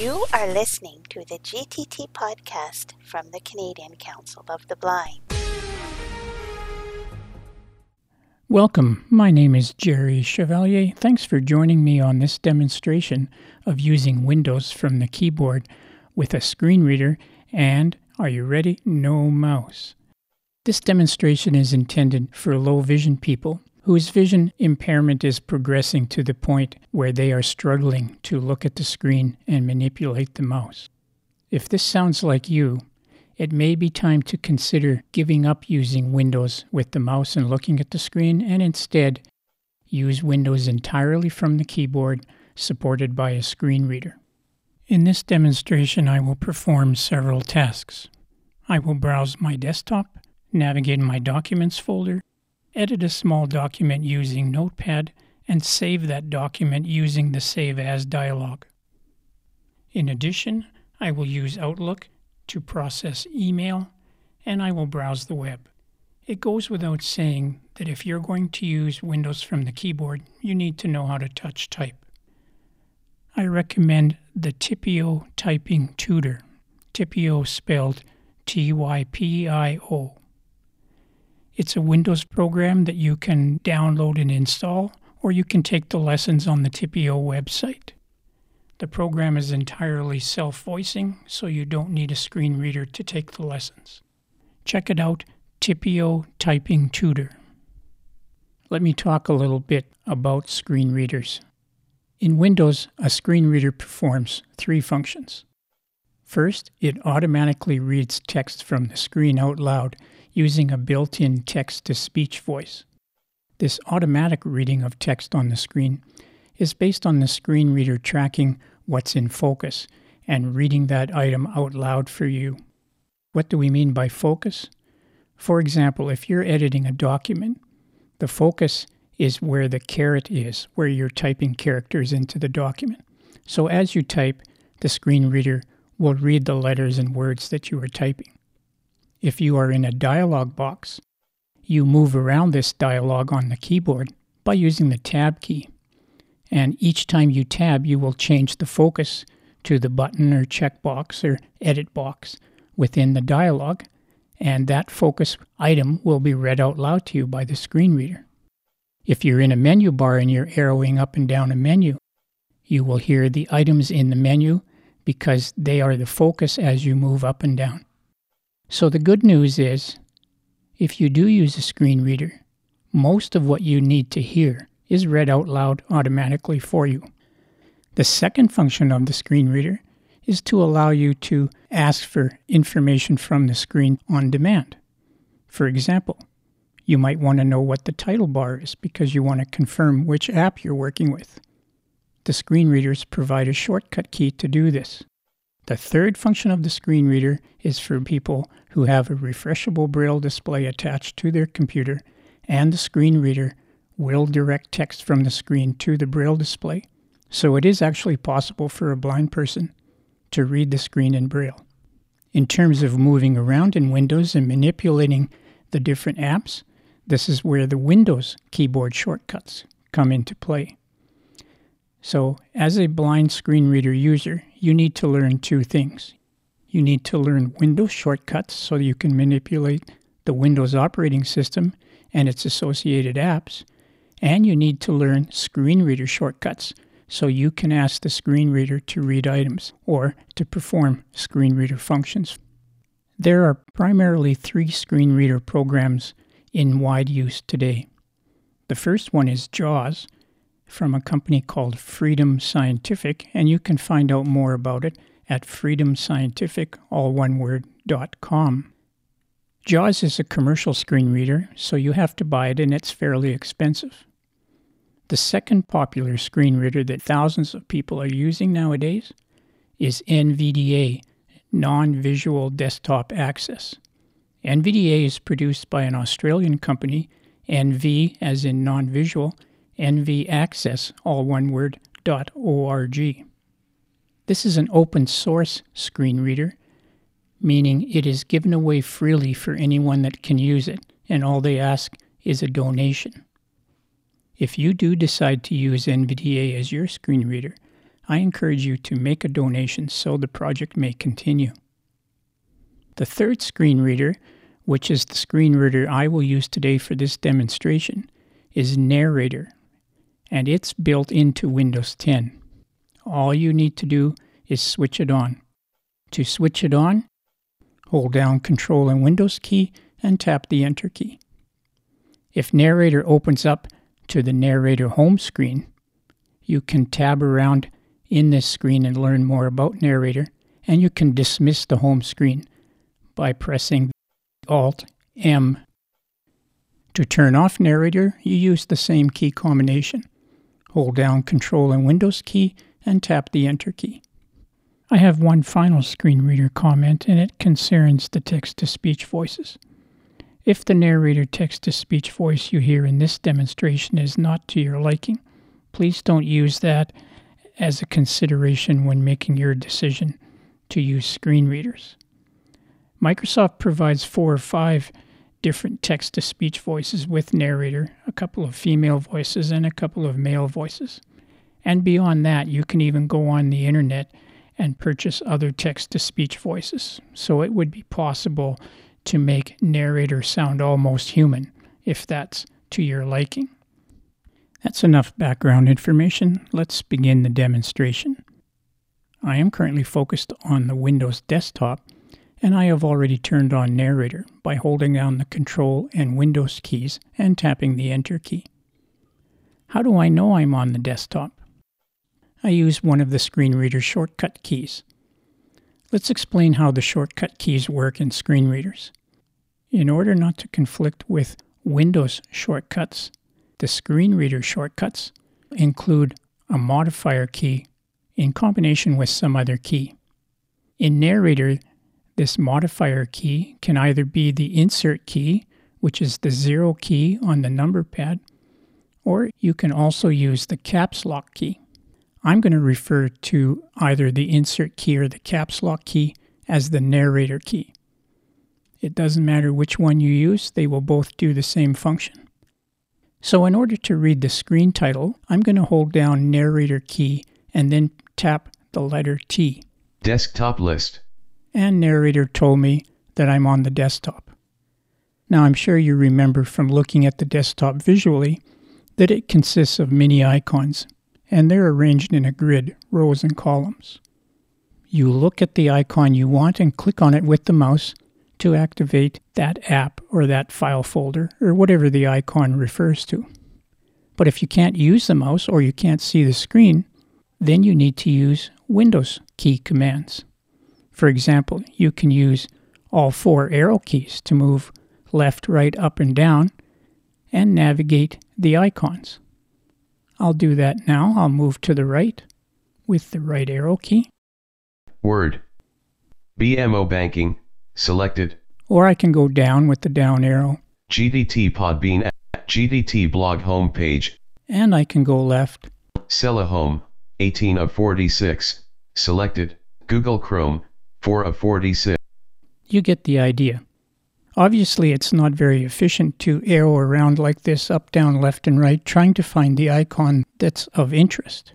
You are listening to the GTT podcast from the Canadian Council of the Blind. Welcome. My name is Gerry Chevalier. Thanks for joining me on this demonstration of using Windows from the keyboard with a screen reader and, are you ready? No mouse. This demonstration is intended for low vision people whose vision impairment is progressing to the point where they are struggling to look at the screen and manipulate the mouse. If this sounds like you, it may be time to consider giving up using Windows with the mouse and looking at the screen and instead use Windows entirely from the keyboard supported by a screen reader. In this demonstration, I will perform several tasks. I will browse my desktop, navigate my Documents folder, edit a small document using Notepad, and save that document using the Save As dialog. In addition, I will use Outlook to process email, and I will browse the web. It goes without saying that if you're going to use Windows from the keyboard, you need to know how to touch type. I recommend the Typio Typing Tutor, Typio spelled T Y P I O. It's a Windows program that you can download and install, or you can take the lessons on the Typio website. The program is entirely self voicing, so you don't need a screen reader to take the lessons. Check it out Typio Typing Tutor. Let me talk a little bit about screen readers. In Windows, a screen reader performs three functions. First, it automatically reads text from the screen out loud using a built in text to speech voice. This automatic reading of text on the screen is based on the screen reader tracking what's in focus and reading that item out loud for you. What do we mean by focus? For example, if you're editing a document, the focus is where the caret is, where you're typing characters into the document. So as you type, the screen reader will read the letters and words that you are typing. If you are in a dialog box, you move around this dialog on the keyboard by using the Tab key. And each time you tab, you will change the focus to the button or checkbox or edit box within the dialog, and that focus item will be read out loud to you by the screen reader. If you're in a menu bar and you're arrowing up and down a menu, you will hear the items in the menu because they are the focus as you move up and down. So the good news is if you do use a screen reader, most of what you need to hear is read out loud automatically for you. The second function of the screen reader is to allow you to ask for information from the screen on demand. For example, you might want to know what the title bar is because you want to confirm which app you're working with. The screen readers provide a shortcut key to do this. The third function of the screen reader is for people who have a refreshable braille display attached to their computer, and the screen reader will direct text from the screen to the braille display. So it is actually possible for a blind person to read the screen in braille. In terms of moving around in Windows and manipulating the different apps, this is where the Windows keyboard shortcuts come into play. So, as a blind screen reader user, you need to learn two things. You need to learn Windows shortcuts so you can manipulate the Windows operating system and its associated apps. And you need to learn screen reader shortcuts so you can ask the screen reader to read items or to perform screen reader functions. There are primarily three screen reader programs in wide use today. The first one is JAWS from a company called Freedom Scientific, and you can find out more about it at freedomscientific, all one word, dot com. JAWS is a commercial screen reader, so you have to buy it and it's fairly expensive. The second popular screen reader that thousands of people are using nowadays is NVDA, Non Visual Desktop Access. NVDA is produced by an Australian company, NV as in non visual, nvaccess, all one word, dot org. This is an open source screen reader, meaning it is given away freely for anyone that can use it, and all they ask is a donation. If you do decide to use NVDA as your screen reader, I encourage you to make a donation so the project may continue. The third screen reader, which is the screen reader I will use today for this demonstration, is Narrator, and it's built into Windows 10. All you need to do is switch it on. To switch it on, hold down Control and Windows key and tap the Enter key. If Narrator opens up to the Narrator home screen, you can tab around in this screen and learn more about Narrator, and you can dismiss the home screen by pressing Alt M. To turn off Narrator, you use the same key combination. Hold down Control and Windows key and tap the Enter key. I have one final screen reader comment, and it concerns the text to speech voices. If the narrator text to speech voice you hear in this demonstration is not to your liking, please don't use that as a consideration when making your decision to use screen readers. Microsoft provides four or five different text to speech voices with narrator, a couple of female voices, and a couple of male voices. And beyond that, you can even go on the internet and purchase other text to speech voices. So it would be possible to make narrator sound almost human if that's to your liking. That's enough background information. Let's begin the demonstration. I am currently focused on the Windows desktop and I have already turned on Narrator by holding down the Control and Windows keys and tapping the Enter key. How do I know I'm on the desktop? I use one of the screen reader shortcut keys. Let's explain how the shortcut keys work in screen readers. In order not to conflict with Windows shortcuts, the screen reader shortcuts include a modifier key in combination with some other key. In Narrator, this modifier key can either be the insert key, which is the zero key on the number pad, or you can also use the caps lock key. I'm going to refer to either the insert key or the caps lock key as the narrator key. It doesn't matter which one you use, they will both do the same function. So in order to read the screen title, I'm going to hold down narrator key and then tap the letter T. Desktop list. And narrator told me that I'm on the desktop. Now I'm sure you remember from looking at the desktop visually that it consists of many icons and they're arranged in a grid, rows and columns. You look at the icon you want and click on it with the mouse to activate that app or that file folder or whatever the icon refers to. But if you can't use the mouse or you can't see the screen, then you need to use Windows key commands. For example, you can use all four arrow keys to move left, right, up, and down and navigate the icons. I'll do that now. I'll move to the right with the right arrow key. Word. BMO banking, selected. Or I can go down with the down arrow. GTT Podbean, GTT blog homepage. And I can go left. Sella Home, 18 of 46, selected. Google Chrome, 4 of 46. You get the idea. Obviously, it's not very efficient to arrow around like this up, down, left, and right, trying to find the icon that's of interest.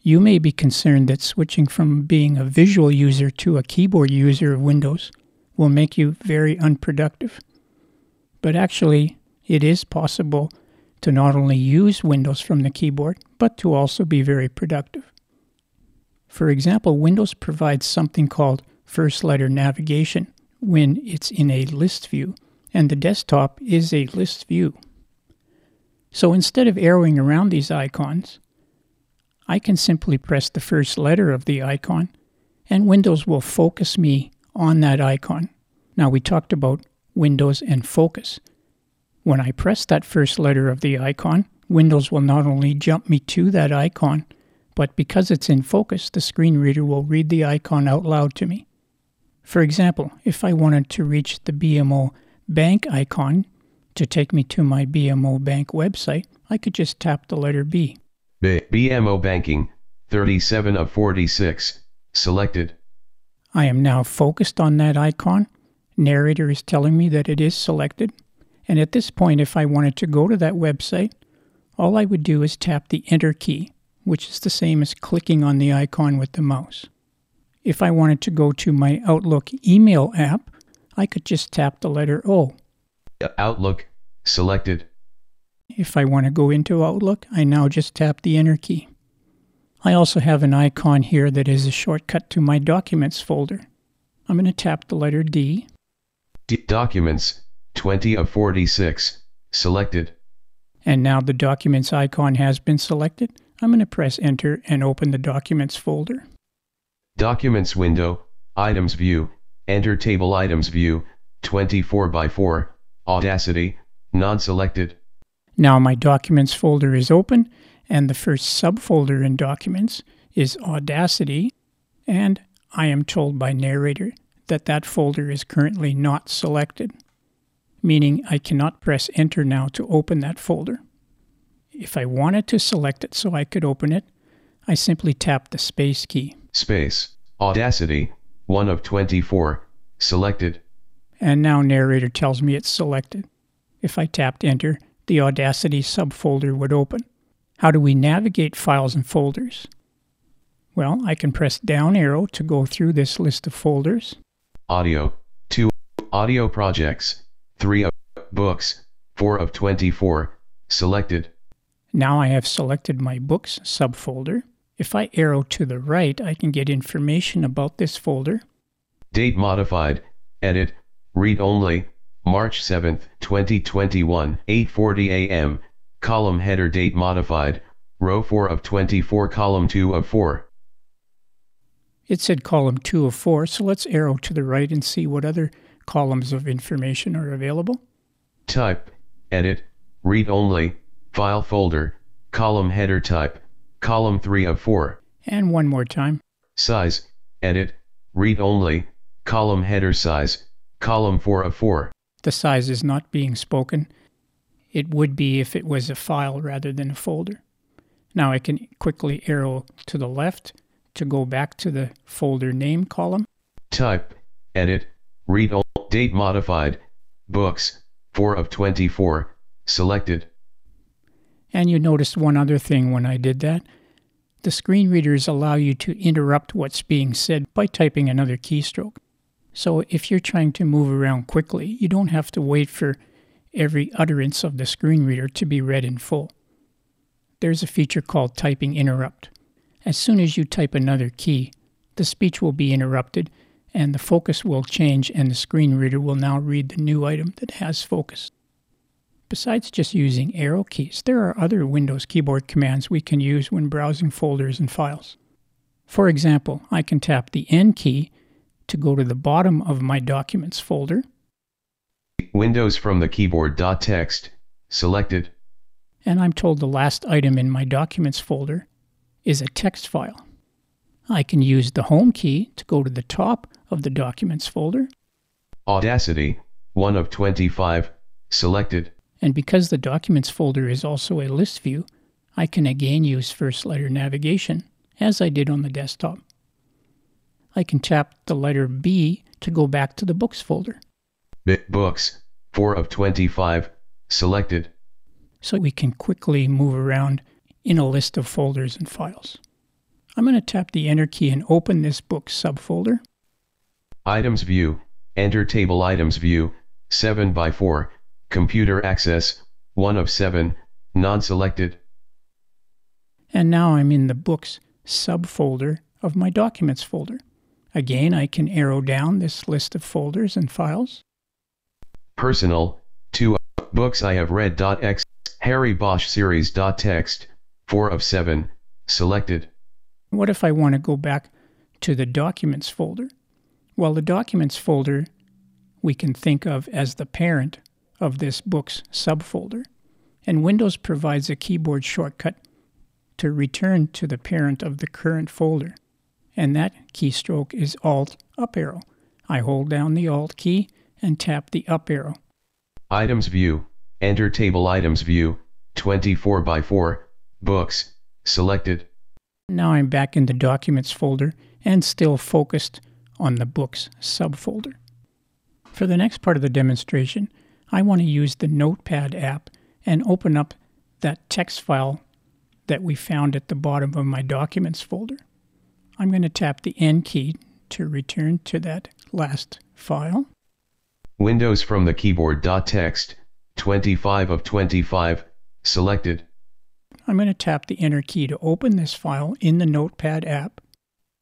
You may be concerned that switching from being a visual user to a keyboard user of Windows will make you very unproductive. But actually, it is possible to not only use Windows from the keyboard, but to also be very productive. For example, Windows provides something called first letter navigation, when it's in a list view, and the desktop is a list view. So instead of arrowing around these icons, I can simply press the first letter of the icon, and Windows will focus me on that icon. Now, we talked about Windows and focus. When I press that first letter of the icon, Windows will not only jump me to that icon, but because it's in focus, the screen reader will read the icon out loud to me. For example, if I wanted to reach the BMO bank icon to take me to my BMO bank website, I could just tap the letter B. B- BMO banking, 37 of 46, selected. I am now focused on that icon. Narrator is telling me that it is selected. And at this point, if I wanted to go to that website, all I would do is tap the Enter key, which is the same as clicking on the icon with the mouse. If I wanted to go to my Outlook email app, I could just tap the letter O. Outlook, selected. If I want to go into Outlook, I now just tap the Enter key. I also have an icon here that is a shortcut to my Documents folder. I'm going to tap the letter D. D- documents, 20 of 46, selected. And now the Documents icon has been selected. I'm going to press Enter and open the Documents folder. Documents window, Items view, Enter table items view, 24 by 4, Audacity, non-selected. Now my Documents folder is open and the first subfolder in Documents is Audacity, and I am told by Narrator that that folder is currently not selected, meaning I cannot press Enter now to open that folder. If I wanted to select it so I could open it, I simply tap the space key. Space, Audacity, 1 of 24, selected. And now Narrator tells me it's selected. If I tapped Enter, the Audacity subfolder would open. How do we navigate files and folders? Well, I can press down arrow to go through this list of folders. Audio, 2 audio projects, 3 of books, 4 of 24, selected. Now I have selected my books subfolder. If I arrow to the right, I can get information about this folder. Date modified, edit, read only, March 7, 2021, 8:40 a.m. Column header date modified, row 4 of 24, column 2 of 4. It said column 2 of 4, so let's arrow to the right and see what other columns of information are available. Type, edit, read only, file folder, column header type, column 3 of 4. And one more time. Size, edit, read only, column header size, column 4 of 4. The size is not being spoken. It would be if it was a file rather than a folder. Now I can quickly arrow to the left to go back to the folder name column. Type, edit, read only, date modified, books, 4 of 24, selected. And you noticed one other thing when I did that. The screen readers allow you to interrupt what's being said by typing another keystroke. So if you're trying to move around quickly, you don't have to wait for every utterance of the screen reader to be read in full. There's a feature called typing interrupt. As soon as you type another key, the speech will be interrupted and the focus will change and the screen reader will now read the new item that has focus. Besides just using arrow keys, there are other Windows keyboard commands we can use when browsing folders and files. For example, I can tap the End key to go to the bottom of my Documents folder. Windows from the keyboard. Text, selected. And I'm told the last item in my Documents folder is a text file. I can use the Home key to go to the top of the Documents folder. Audacity, 1 of 25, selected. And because the Documents folder is also a list view, I can again use first letter navigation, as I did on the desktop. I can tap the letter B to go back to the Books folder. Bit Books, 4 of 25, selected. So we can quickly move around in a list of folders and files. I'm going to tap the Enter key and open this book subfolder. Items View, Enter Table Items View, 7 by 4, Computer Access, 1 of 7, non-selected. And now I'm in the Books subfolder of my Documents folder. Again, I can arrow down this list of folders and files. Personal, 2 Books I have read. X, Harry Bosch series. Text, 4 of 7, selected. What if I want to go back to the Documents folder? Well, the Documents folder we can think of as the parent of this Books subfolder, and Windows provides a keyboard shortcut to return to the parent of the current folder and that keystroke is Alt up arrow. I hold down the Alt key and tap the up arrow. Items View, Enter Table Items View, 24 by 4, Books, selected. Now I'm back in the Documents folder and still focused on the Books subfolder. For the next part of the demonstration, I want to use the Notepad app and open up that text file that we found at the bottom of my documents folder. I'm going to tap the End key to return to that last file. Windows from the keyboard. Text 25 of 25 selected. I'm going to tap the Enter key to open this file in the Notepad app.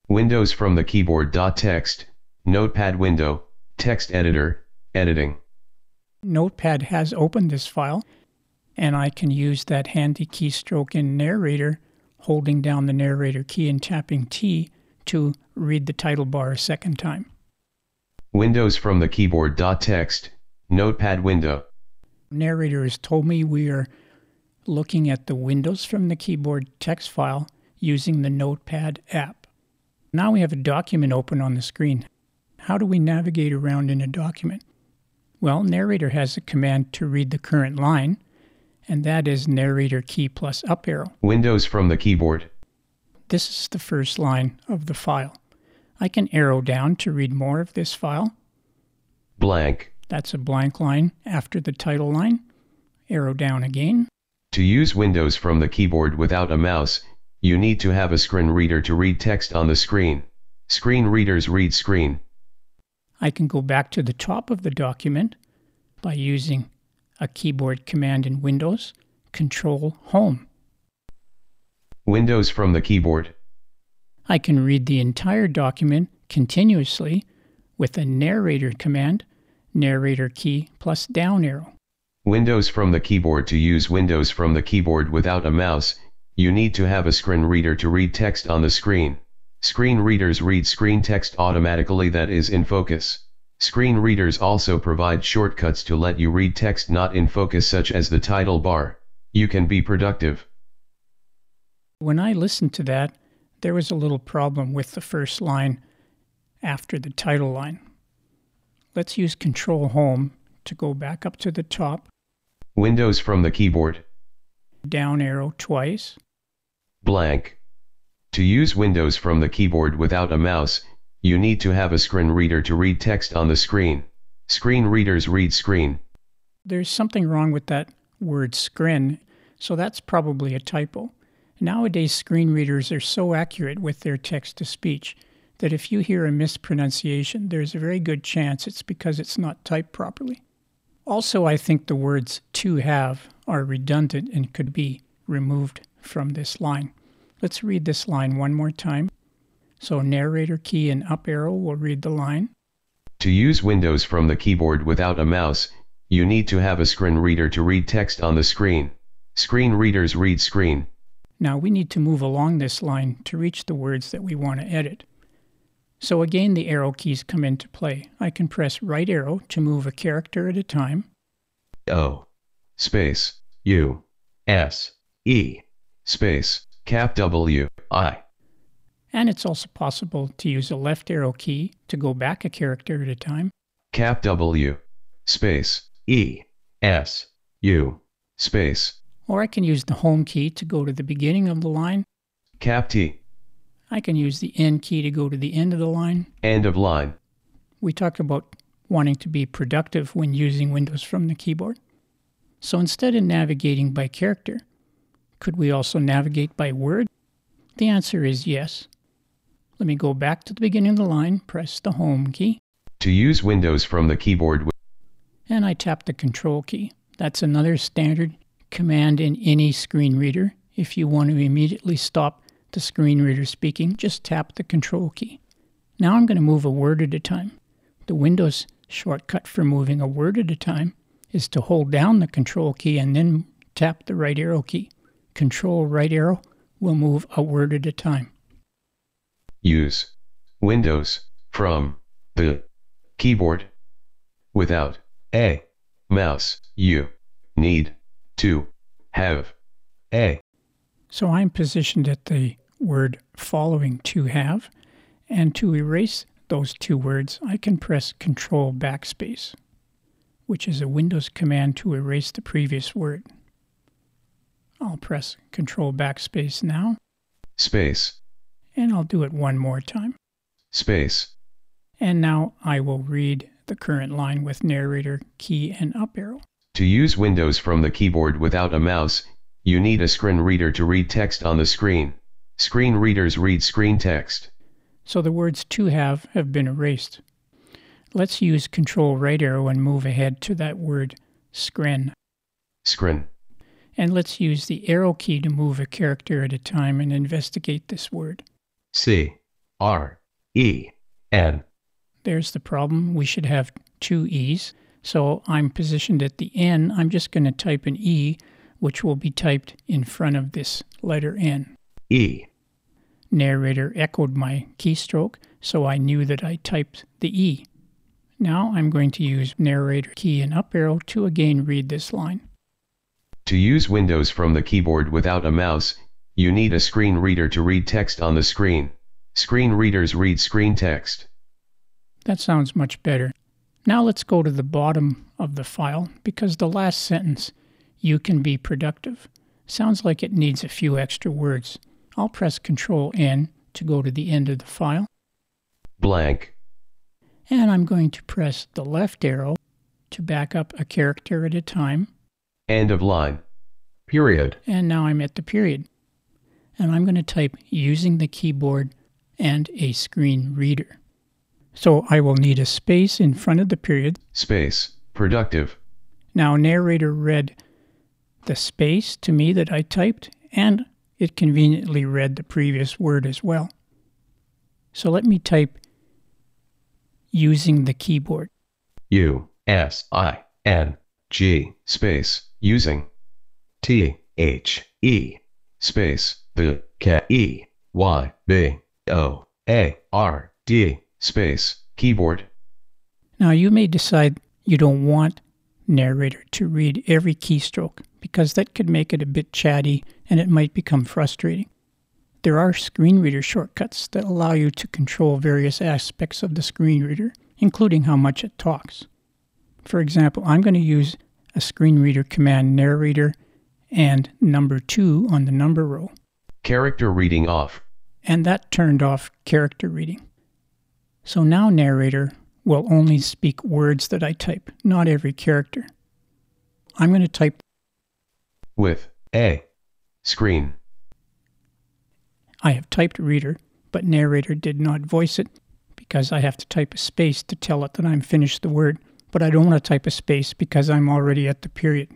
Windows from the keyboard. Text Notepad window text editor editing. Notepad has opened this file and I can use that handy keystroke in narrator holding down the narrator key and tapping T to read the title bar a second time. Windows from the keyboard. Text, Notepad window. Narrator has told me we are looking at the Windows from the keyboard text file using the Notepad app. Now we have a document open on the screen. How do we navigate around in a document? Well, Narrator has a command to read the current line, and that is narrator key plus up arrow. Windows from the keyboard. This is the first line of the file. I can arrow down to read more of this file. Blank. That's a blank line after the title line. Arrow down again. To use Windows from the keyboard without a mouse, you need to have a screen reader to read text on the screen. Screen readers read screen. I can go back to the top of the document by using a keyboard command in Windows, Control Home. Windows from the keyboard. I can read the entire document continuously with a narrator command, narrator key plus down arrow. Windows from the keyboard To use Windows from the keyboard without a mouse, you need to have a screen reader to read text on the screen. Screen readers read screen text automatically that is in focus. Screen readers also provide shortcuts to let you read text not in focus such as the title bar. You can be productive. When I listened to that, there was a little problem with the first line after the title line. Let's use Control Home to go back up to the top. Windows from the keyboard. Down arrow twice. Blank. To use Windows from the keyboard without a mouse, you need to have a screen reader to read text on the screen. Screen readers read screen. There's something wrong with that word screen, so that's probably a typo. Nowadays, screen readers are so accurate with their text to speech that if you hear a mispronunciation, there's a very good chance it's because it's not typed properly. Also, I think the words to have are redundant and could be removed from this line. Let's read this line one more time. So narrator key and up arrow will read the line. To use Windows from the keyboard without a mouse, you need to have a screen reader to read text on the screen. Screen readers read screen. Now we need to move along this line to reach the words that we want to edit. So again, the arrow keys come into play. I can press right arrow to move a character at a time. O. Space. U. S. E. Space. Cap W. I. And it's also possible to use a left arrow key to go back a character at a time. Cap W, space, E, S, U, space. Or I can use the home key to go to the beginning of the line. Cap T. I can use the end key to go to the end of the line. End of line. We talked about wanting to be productive when using Windows from the keyboard. So instead of navigating by character, could we also navigate by word? The answer is yes. Let me go back to the beginning of the line, press the Home key. To use Windows from the keyboard. And I tap the Control key. That's another standard command in any screen reader. If you want to immediately stop the screen reader speaking, just tap the Control key. Now I'm going to move a word at a time. The Windows shortcut for moving a word at a time is to hold down the Control key and then tap the right arrow key. Control right arrow will move a word at a time. Use Windows from the keyboard without a mouse. You need to have a. So I'm positioned at the word following to have, and to erase those two words, I can press Control Backspace, which is a Windows command to erase the previous word. I'll press Control Backspace now. Space and I'll do it one more time. Space. And now I will read the current line with narrator key and up arrow. To use Windows from the keyboard without a mouse, You need a screen reader to read text on the screen. Screen readers read screen text. So the words to have have been erased. Let's use Control right arrow and move ahead to that word screen. Screen. And let's use the arrow key to move a character at a time and investigate this word. C R E N. There's the problem. We should have two E's. So I'm positioned at the N. I'm just going to type an E, which will be typed in front of this letter N. E. Narrator echoed my keystroke, so I knew that I typed the E. Now I'm going to use narrator key and up arrow to again read this line. To use Windows from the keyboard without a mouse, you need a screen reader to read text on the screen. Screen readers read screen text. That sounds much better. Now let's go to the bottom of the file because the last sentence, you can be productive, sounds like it needs a few extra words. I'll press Control End to go to the end of the file. Blank. And I'm going to press the left arrow to back up a character at a time. End of line. Period. And now I'm at the period. And I'm going to type using the keyboard and a screen reader. So I will need a space in front of the period. Space. Productive. Now, narrator read the space to me that I typed, and it conveniently read the previous word as well. So let me type using the keyboard. U S I N G Space. Using. T H E Space. the K E Y B O A R D Space. Keyboard. Now, you may decide you don't want narrator to read every keystroke because that could make it a bit chatty and it might become frustrating. There are screen reader shortcuts that allow you to control various aspects of the screen reader, including how much it talks. For example, I'm going to use a screen reader command narrator and number 2 on the number row, Character reading off. and that turned off character reading. So now narrator will only speak words that I type, not every character. I'm going to type With. A Screen. I have typed reader, but narrator did not voice it because I have to type a space to tell it that I'm finished the word, but I don't want to type a space because I'm already at the period.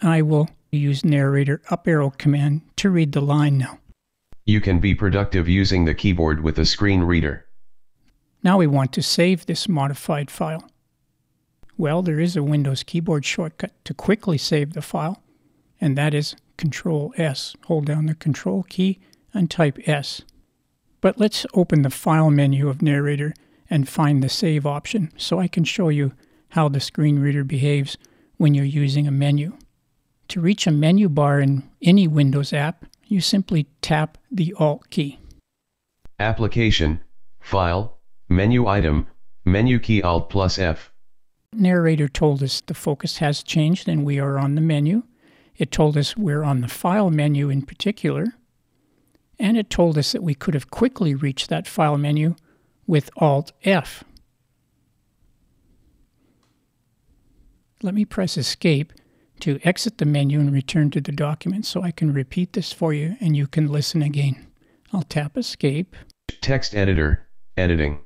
I will use narrator up arrow command to read the line now. You can be productive using the keyboard with a screen reader. Now we want to save this modified file. Well, there is a Windows keyboard shortcut to quickly save the file, and that is Control S. Hold down the Control key and type S. But let's open the File menu of Narrator and find the Save option so I can show you how the screen reader behaves when you're using a menu. To reach a menu bar in any Windows app, you simply tap the Alt key. Application. File. Menu item. Menu key Alt plus F. narrator told us the focus has changed and we are on the menu. It told us we're on the file menu in particular. And it told us that we could have quickly reached that file menu with Alt F. Let me press Escape to exit the menu and return to the document so I can repeat this for you and you can listen again. I'll tap Escape Text editor. Editing.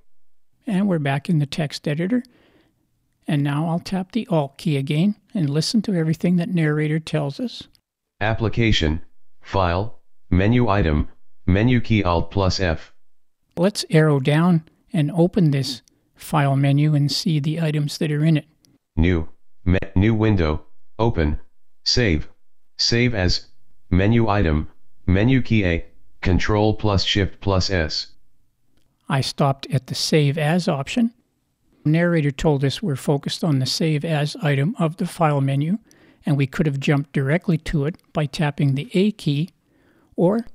and we're back in the text editor. And now I'll tap the Alt key again and listen to everything that narrator tells us. Application. File. Menu item. Menu key Alt plus F. Let's arrow down and open this file menu and see the items that are in it. New. Me- new window. Open. Save. Save as. Menu item. Menu key A. Control plus Shift plus S. I stopped at the Save As option. Narrator told us we're focused on the Save As item of the file menu, and we could have jumped directly to it by tapping the A key, or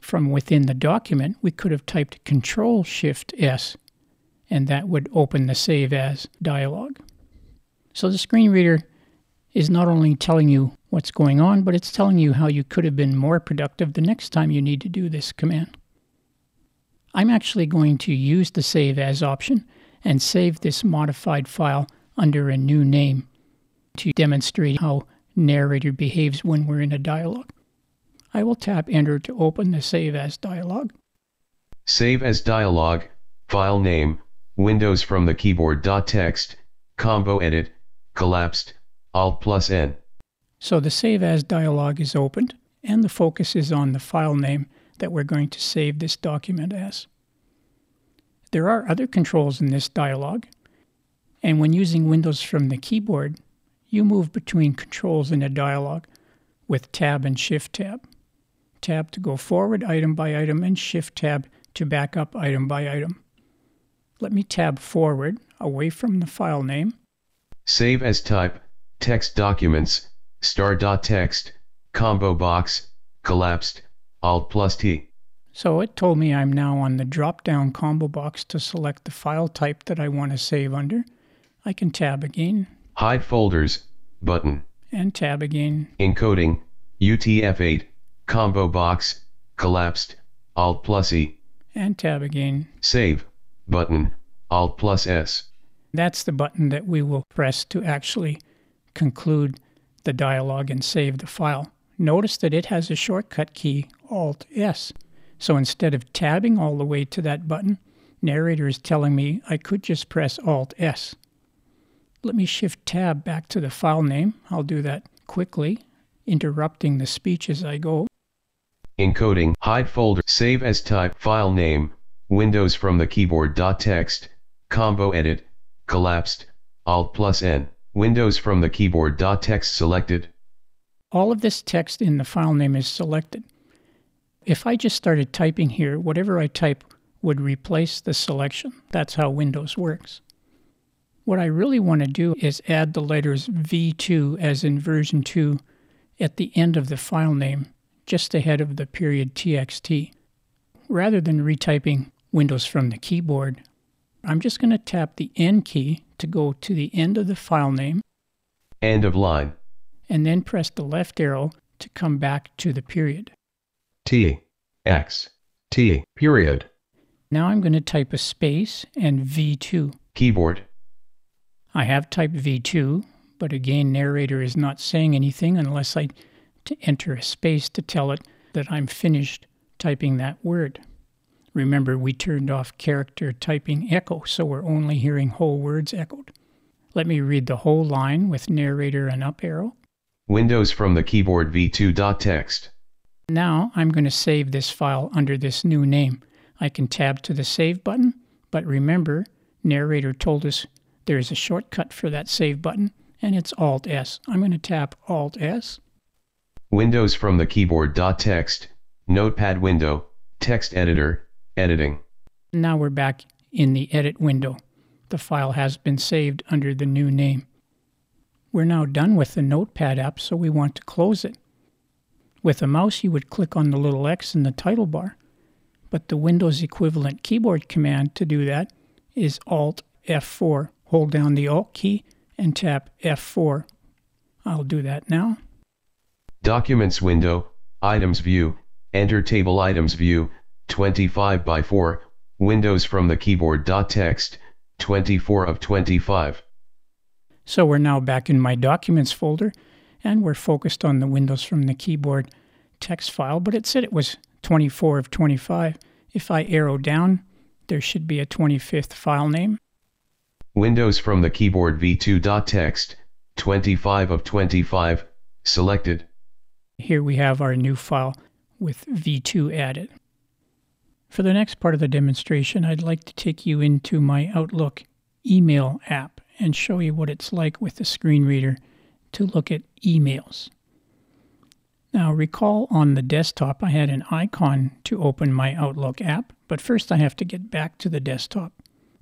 from within the document, we could have typed Control Shift S, and that would open the Save As dialog. So the screen reader is not only telling you what's going on, but it's telling you how you could have been more productive the next time you need to do this command. I'm actually going to use the Save As option and save this modified file under a new name to demonstrate how narrator behaves when we're in a dialogue. I will tap Enter to open the Save As dialog. Save as dialog, file name, Windows from the keyboard. Text, combo edit, collapsed, Alt plus N. So the Save As dialog is opened, and the focus is on the file name that we're going to save this document as. There are other controls in this dialog, and when using Windows from the keyboard, you move between controls in a dialog with Tab and Shift Tab. Tab to go forward item by item, and Shift Tab to back up item by item. Let me tab forward away from the file name. Save as type, text documents, star.txt, combo box, collapsed, Alt plus T. So it told me I'm now on the drop down combo box to select the file type that I want to save under. I can tab again. Hide folders, button. And tab again. Encoding, UTF-8, combo box, collapsed, Alt plus E. And tab again. Save, button, Alt plus S. That's the button that we will press to actually conclude the dialog and save the file. Notice that it has a shortcut key, Alt S. So instead of tabbing all the way to that button, narrator is telling me I could just press Alt S. Let me shift tab back to the file name. I'll do that quickly, interrupting the speech as I go. Encoding, hide folder, save as type, file name, Windows from the keyboard. Text, combo edit, collapsed, Alt plus N, Windows from the keyboard. Text selected. All of this text in the file name is selected. If I just started typing here, whatever I type would replace the selection. That's how Windows works. What I really want to do is add the letters V2 as in version 2 at the end of the file name, just ahead of the period txt. Rather than retyping Windows from the keyboard, I'm just going to tap the End key to go to the end of the file name. End of line. And then press the left arrow to come back to the period. T, X, T, period. Now I'm going to type a space and V2. Keyboard. I have typed V2, but again, narrator is not saying anything unless I to enter a space to tell it that I'm finished typing that word. Remember, we turned off character typing echo, so we're only hearing whole words echoed. Let me read the whole line with narrator and up arrow. Windows from the keyboard v2.txt. Now I'm going to save this file under this new name. I can tab to the Save button, but remember, narrator told us there's a shortcut for that Save button, and it's Alt S. I'm going to tap Alt S. Windows from the keyboard. Text, Notepad window, text editor, editing. Now we're back in the edit window. The file has been saved under the new name. We're now done with the Notepad app, so we want to close it. With a mouse, you would click on the little X in the title bar, but the Windows equivalent keyboard command to do that is Alt F4. Hold down the Alt key and tap F4. I'll do that now. Documents window, items view, enter table items view, 25 by 4, Windows from the keyboard. Text, 24 of 25. So we're now back in my documents folder and we're focused on the Windows from the keyboard text file, but it said it was 24 of 25. If I arrow down, there should be a 25th file name. Windows from the keyboard v2.txt, 25 of 25, selected. Here we have our new file with v2 added. For the next part of the demonstration, I'd like to take you into my Outlook email app and show you what it's like with the screen reader to look at emails. Now, recall on the desktop I had an icon to open my Outlook app, but first I have to get back to the desktop.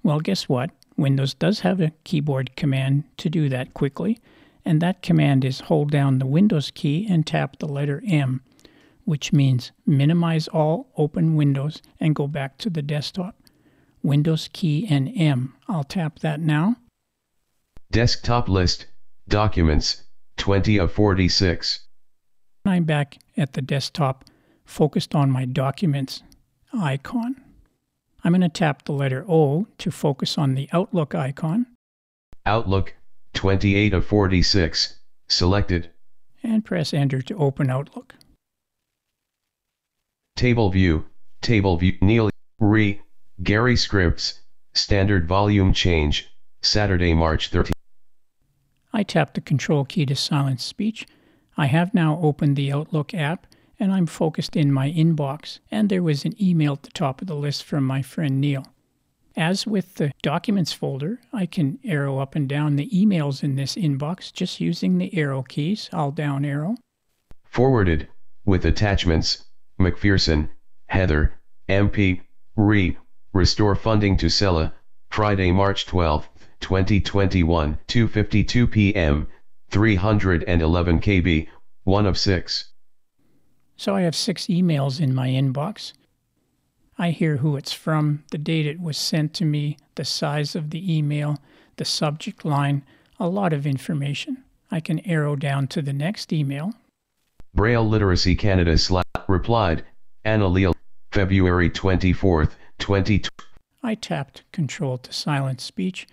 Well, guess what? Windows does have a keyboard command to do that quickly, and that command is hold down the Windows key and tap the letter M, which means minimize all open windows and go back to the desktop. Windows key and M. I'll tap that now. Desktop list, documents, 20 of 46. I'm back at the desktop, focused on my documents icon. I'm going to tap the letter O to focus on the Outlook icon. Outlook, 28 of 46, selected. and press Enter to open Outlook. Table view, table view, Neil, re, Gary Scripts, standard volume change, Saturday, March 13. I tap the Control key to silence speech. I have now opened the Outlook app and I'm focused in my inbox, and there was an email at the top of the list from my friend Neil. As with the Documents folder, I can arrow up and down the emails in this inbox just using the arrow keys. I'll down arrow. Forwarded, with attachments, McPherson, Heather, MP, Re, Restore funding to CELA, Friday, March 12, 2021, 2.52 p.m., 311 KB, 1 of 6. So I have six emails in my inbox. I hear who it's from, the date it was sent to me, the size of the email, the subject line, a lot of information. I can arrow down to the next email. Braille Literacy Canada replied, Anna Leal, February 24th, 2020. I tapped Control to silence speech.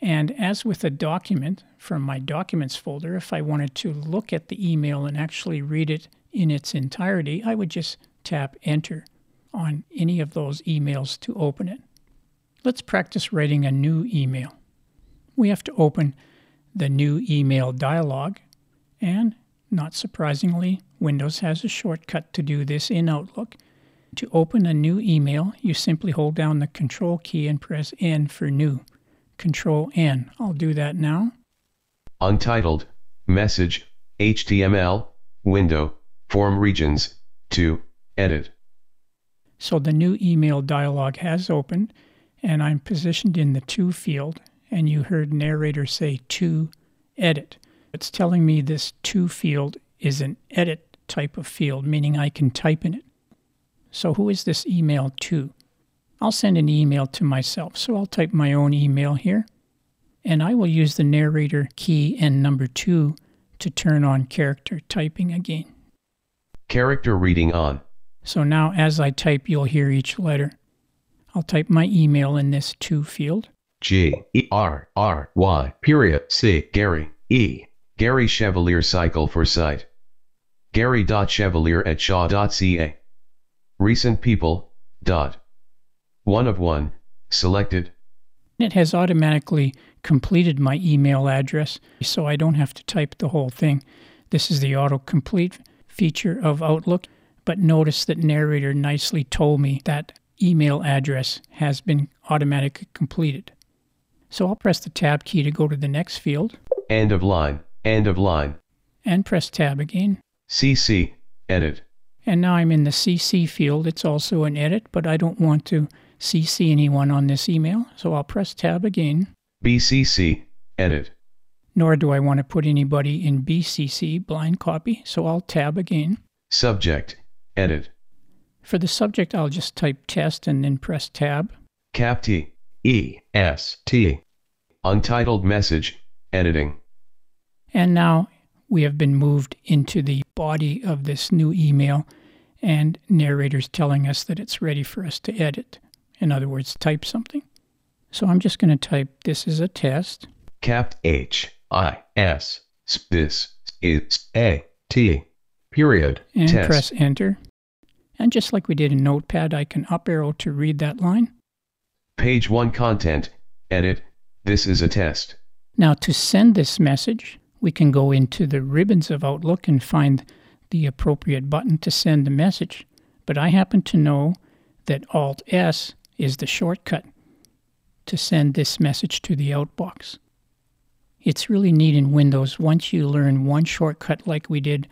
And as with a document from my Documents folder, if I wanted to look at the email and actually read it in its entirety, I would just tap Enter on any of those emails to open it. Let's practice writing a new email. We have to open the new email dialog, and not surprisingly, Windows has a shortcut to do this in Outlook. To open a new email, you simply hold down the Control key and press N for New. Control N. I'll do that now. Untitled, Message, HTML, Window, Form Regions, 2, Edit. So the new email dialog has opened, and I'm positioned in the To field, and you heard narrator say To Edit. It's telling me this To field is an edit type of field, meaning I can type in it. So who is this email to? I'll send an email to myself, so I'll type my own email here, and I will use the narrator key and number 2 to turn on character typing again. Character reading on. So now as I type, you'll hear each letter. I'll type my email in this to field. G E R R Y period C Gerry. E Gerry Chevalier Cycle for Site. Gerry.chevalier at shaw.ca. Recent people, dot. One of one, selected. It has automatically completed my email address, so I don't have to type the whole thing. This is the autocomplete feature of Outlook, but notice that narrator nicely told me that email address has been automatically completed. So I'll press the tab key to go to the next field. End of line, end of line. And press tab again. CC, edit. And now I'm in the CC field. It's also an edit, but I don't want to CC anyone on this email, so I'll press tab again. BCC, edit. Nor do I want to put anybody in BCC, blind copy, so I'll tab again. Subject, edit. For the subject, I'll just type test and then press tab. Cap T, E S T untitled message, editing. And now we have been moved into the body of this new email, and narrator's telling us that it's ready for us to edit. In other words, type something. So I'm just going to type this is a test. Cap H I S this is A T period and Test. press enter. And just like we did in Notepad, I can up arrow to read that line. page 1 content, edit. This is a test. Now, to send this message, we can go into the ribbons of Outlook and find the appropriate button to send the message. But I happen to know that Alt S is the shortcut to send this message to the outbox. It's really neat in Windows once you learn one shortcut like we did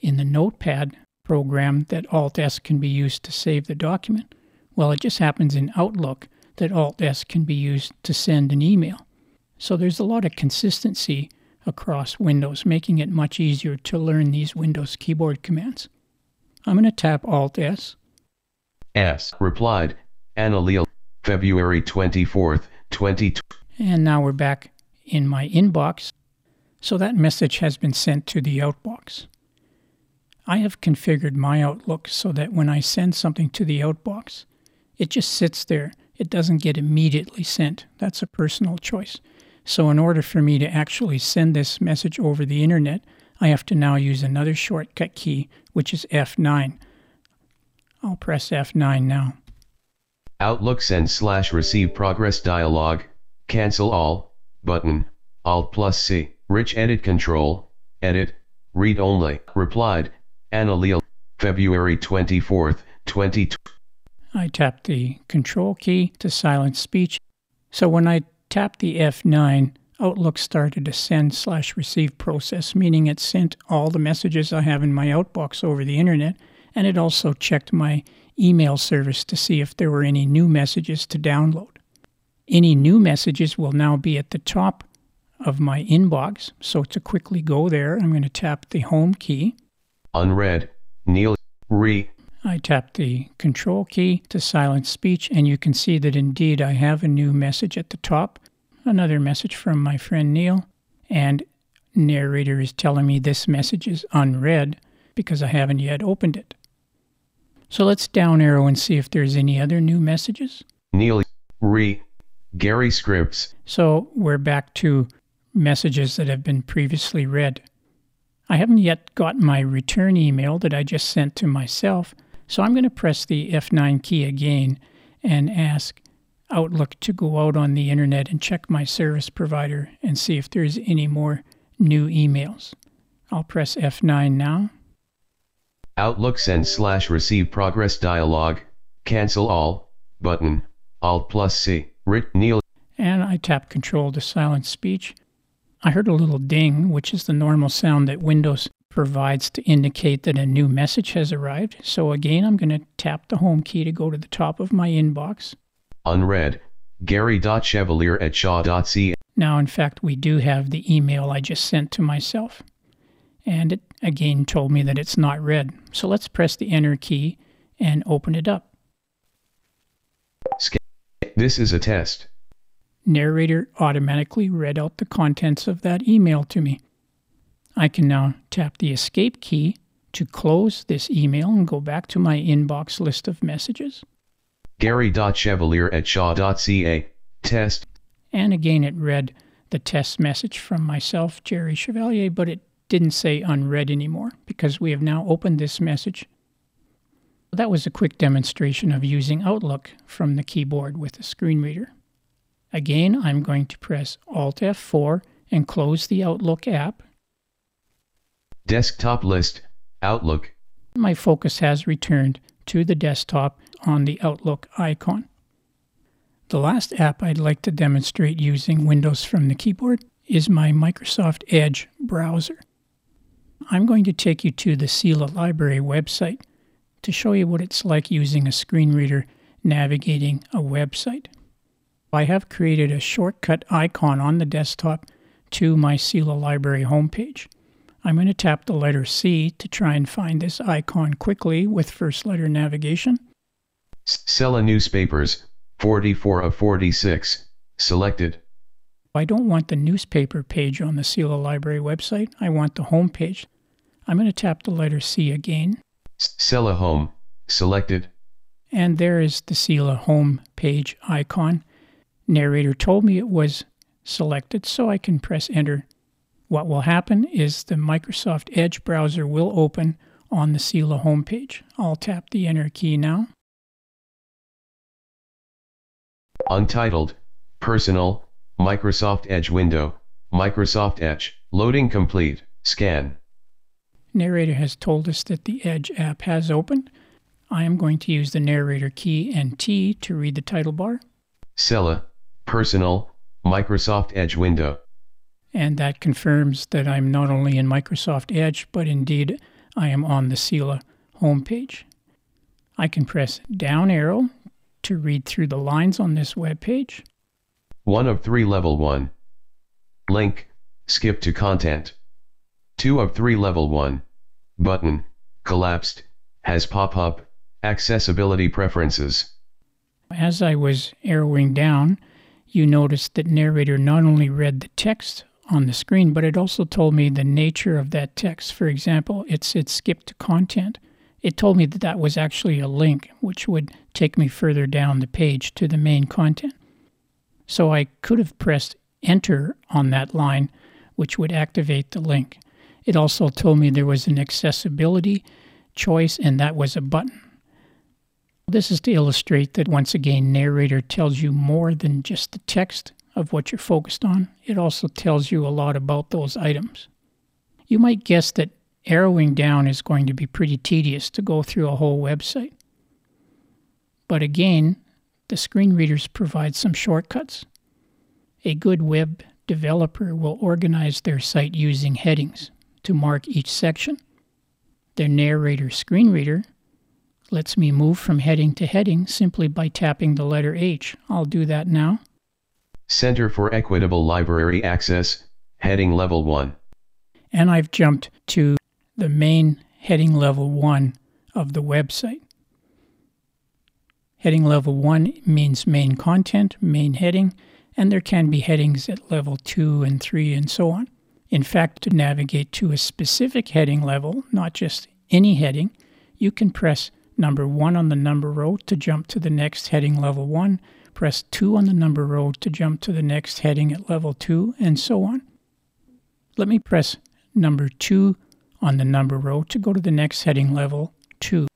in the Notepad program that Alt S can be used to save the document. Well, it just happens in Outlook that Alt S can be used to send an email. So there's a lot of consistency across Windows, making it much easier to learn these Windows keyboard commands. I'm going to tap Alt S. S Replied, Anna Leal, February 24th, 2020. And now we're back in my inbox. So that message has been sent to the outbox. I have configured my Outlook so that when I send something to the outbox, it just sits there. It doesn't get immediately sent. That's a personal choice. So, in order for me to actually send this message over the internet, I have to now use another shortcut key, which is F9. I'll press F9 now. Outlook send slash receive progress dialog, cancel all, button, Alt plus C, rich edit control, edit, read only, replied, Anna Leal, February 24th, 2020. I tap the control key to silence speech. So when I tap the F9, Outlook started a send slash receive process, meaning it sent all the messages I have in my outbox over the internet, and it also checked my email service to see if there were any new messages to download. Any new messages will now be at the top of my inbox, so to quickly go there, I'm going to tap the home key. Unread, Neil, re. I tap the control key to silence speech, and you can see that indeed I have a new message at the top. Another message from my friend Neil, and narrator is telling me this message is unread because I haven't yet opened it. So let's down arrow and see if there's any other new messages. Neil, re. Gary Scripts. So we're back to messages that have been previously read. I haven't yet got my return email that I just sent to myself, so I'm going to press the F9 key again and ask Outlook to go out on the internet and check my service provider and see if there's any more new emails. I'll press F9 now. Outlook send slash receive progress dialog, cancel all, button, Alt plus C, Rit Neil. And I tap Control to silence speech. I heard a little ding, which is the normal sound that Windows provides to indicate that a new message has arrived. So again, I'm going to tap the home key to go to the top of my inbox. Unread, Gerry.Chevalier at Shaw.ca. Now, in fact, we do have the email I just sent to myself. And it again told me that it's not read. So let's press the enter key and open it up. This is a test. Narrator automatically read out the contents of that email to me. I can now tap the escape key to close this email and go back to my inbox list of messages. Gerry.Chevalier at Shaw.ca, test. And again, it read the test message from myself, Gerry Chevalier, but it didn't say unread anymore because we have now opened this message. That was a quick demonstration of using Outlook from the keyboard with a screen reader. Again, I'm going to press Alt F4 and close the Outlook app. Desktop list, Outlook. My focus has returned to the desktop on the Outlook icon. The last app I'd like to demonstrate using Windows from the keyboard is my Microsoft Edge browser. I'm going to take you to the CELA Library website to show you what it's like using a screen reader navigating a website. I have created a shortcut icon on the desktop to my CELA Library homepage. I'm going to tap the letter C to try and find this icon quickly with first letter navigation. CELA Newspapers, 44 of 46, selected. I don't want the newspaper page on the CELA Library website. I want the home page. I'm going to tap the letter C again. CELA Home, selected. And there is the CELA home page icon. Narrator told me it was selected, so I can press enter. What will happen is the Microsoft Edge browser will open on the CELA homepage. I'll tap the enter key now. Untitled, Personal, Microsoft Edge window, Microsoft Edge, loading complete, scan. Narrator has told us that the Edge app has opened. I am going to use the narrator key and T to read the title bar. CELA, Personal, Microsoft Edge window. And that confirms that I'm not only in Microsoft Edge, but indeed I am on the CELA homepage. I can press down arrow to read through the lines on this web page. 1 of 3 level 1. Link, skip to content. 2 of 3 level 1. Button, collapsed, has pop-up, accessibility preferences. As I was arrowing down, you noticed that narrator not only read the text on the screen, but it also told me the nature of that text. For example, it said skip to content. It told me that that was actually a link, which would take me further down the page to the main content. So I could have pressed enter on that line, which would activate the link. It also told me there was an accessibility choice, and that was a button. This is to illustrate that once again, narrator tells you more than just the text of what you're focused on. It also tells you a lot about those items. You might guess that arrowing down is going to be pretty tedious to go through a whole website. But again, the screen readers provide some shortcuts. A good web developer will organize their site using headings to mark each section. Their narrator screen reader lets me move from heading to heading simply by tapping the letter H. I'll do that now. Center for Equitable Library Access, heading level 1. And I've jumped to the main heading level 1 of the website. Heading level 1 means main content, main heading, and there can be headings at level 2 and 3 and so on. In fact, to navigate to a specific heading level, not just any heading, you can press number 1 on the number row to jump to the next heading level 1, press 2 on the number row to jump to the next heading at level 2, and so on. Let me press number 2 on the number row to go to the next heading level 2.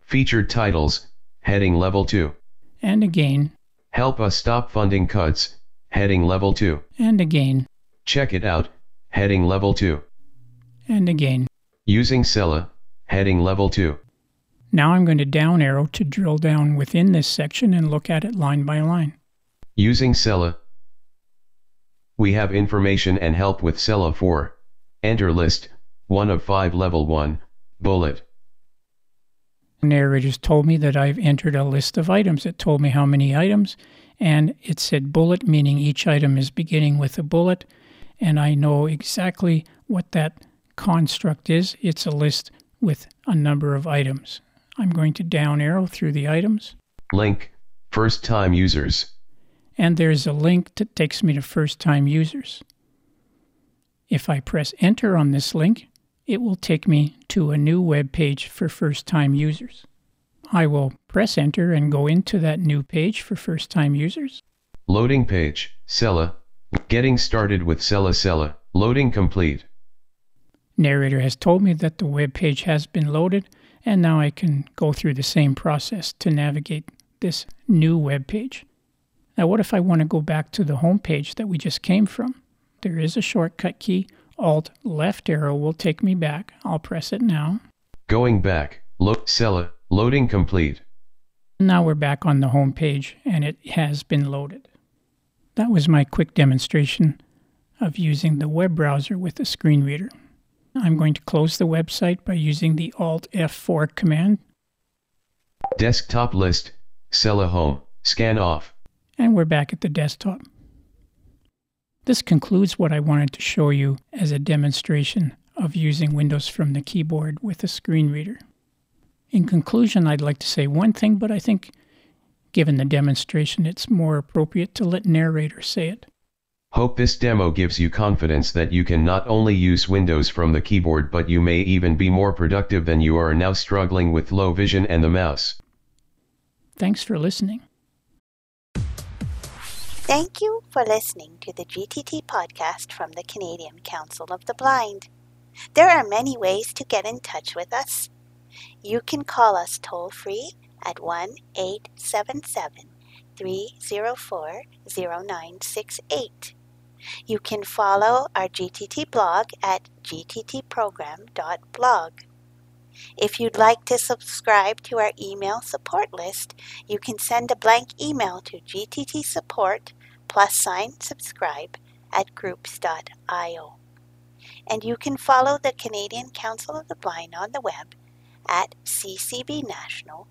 Featured titles, heading level 2. And again. Help us stop funding cuts, heading level 2. And again. Check it out, heading level 2. And again. Using CELA, heading level 2. Now I'm going to down arrow to drill down within this section and look at it line by line. Using CELA. We have information and help with CELA 4. Enter list, 1 of 5 level 1, bullet. The just told me that I've entered a list of items. It told me how many items, and it said bullet, meaning each item is beginning with a bullet, and I know exactly what that construct is. It's a list with a number of items. I'm going to down arrow through the items. Link, first time users. And there's a link that takes me to first time users. If I press enter on this link, it will take me to a new web page for first time users. I will press enter and go into that new page for first time users. Loading page, CELA. Getting started with CELA CELA. Loading complete. Narrator has told me that the web page has been loaded, and now I can go through the same process to navigate this new web page. Now, what if I want to go back to the home page that we just came from? There is a shortcut key Alt left arrow will take me back. I'll press it now. Going back. Look, CELA, loading complete. Now we're back on the home page and it has been loaded. That was my quick demonstration of using the web browser with a screen reader. I'm going to close the website by using the Alt F4 command. Desktop list, CELA Home, scan off. And we're back at the desktop. This concludes what I wanted to show you as a demonstration of using Windows from the keyboard with a screen reader. In conclusion, I'd like to say one thing, but I think given the demonstration, it's more appropriate to let narrator say it. Hope this demo gives you confidence that you can not only use Windows from the keyboard but you may even be more productive than you are now struggling with low vision and the mouse. Thanks for listening. Thank you for listening to the GTT podcast from the Canadian Council of the Blind. There are many ways to get in touch with us. You can call us toll free at 1 877 304 0968. You can follow our GTT blog at gttprogram.blog. If you'd like to subscribe to our email support list, you can send a blank email to gttsupport plus sign subscribe at groups.io. And you can follow the Canadian Council of the Blind on the web at ccbnational.ca.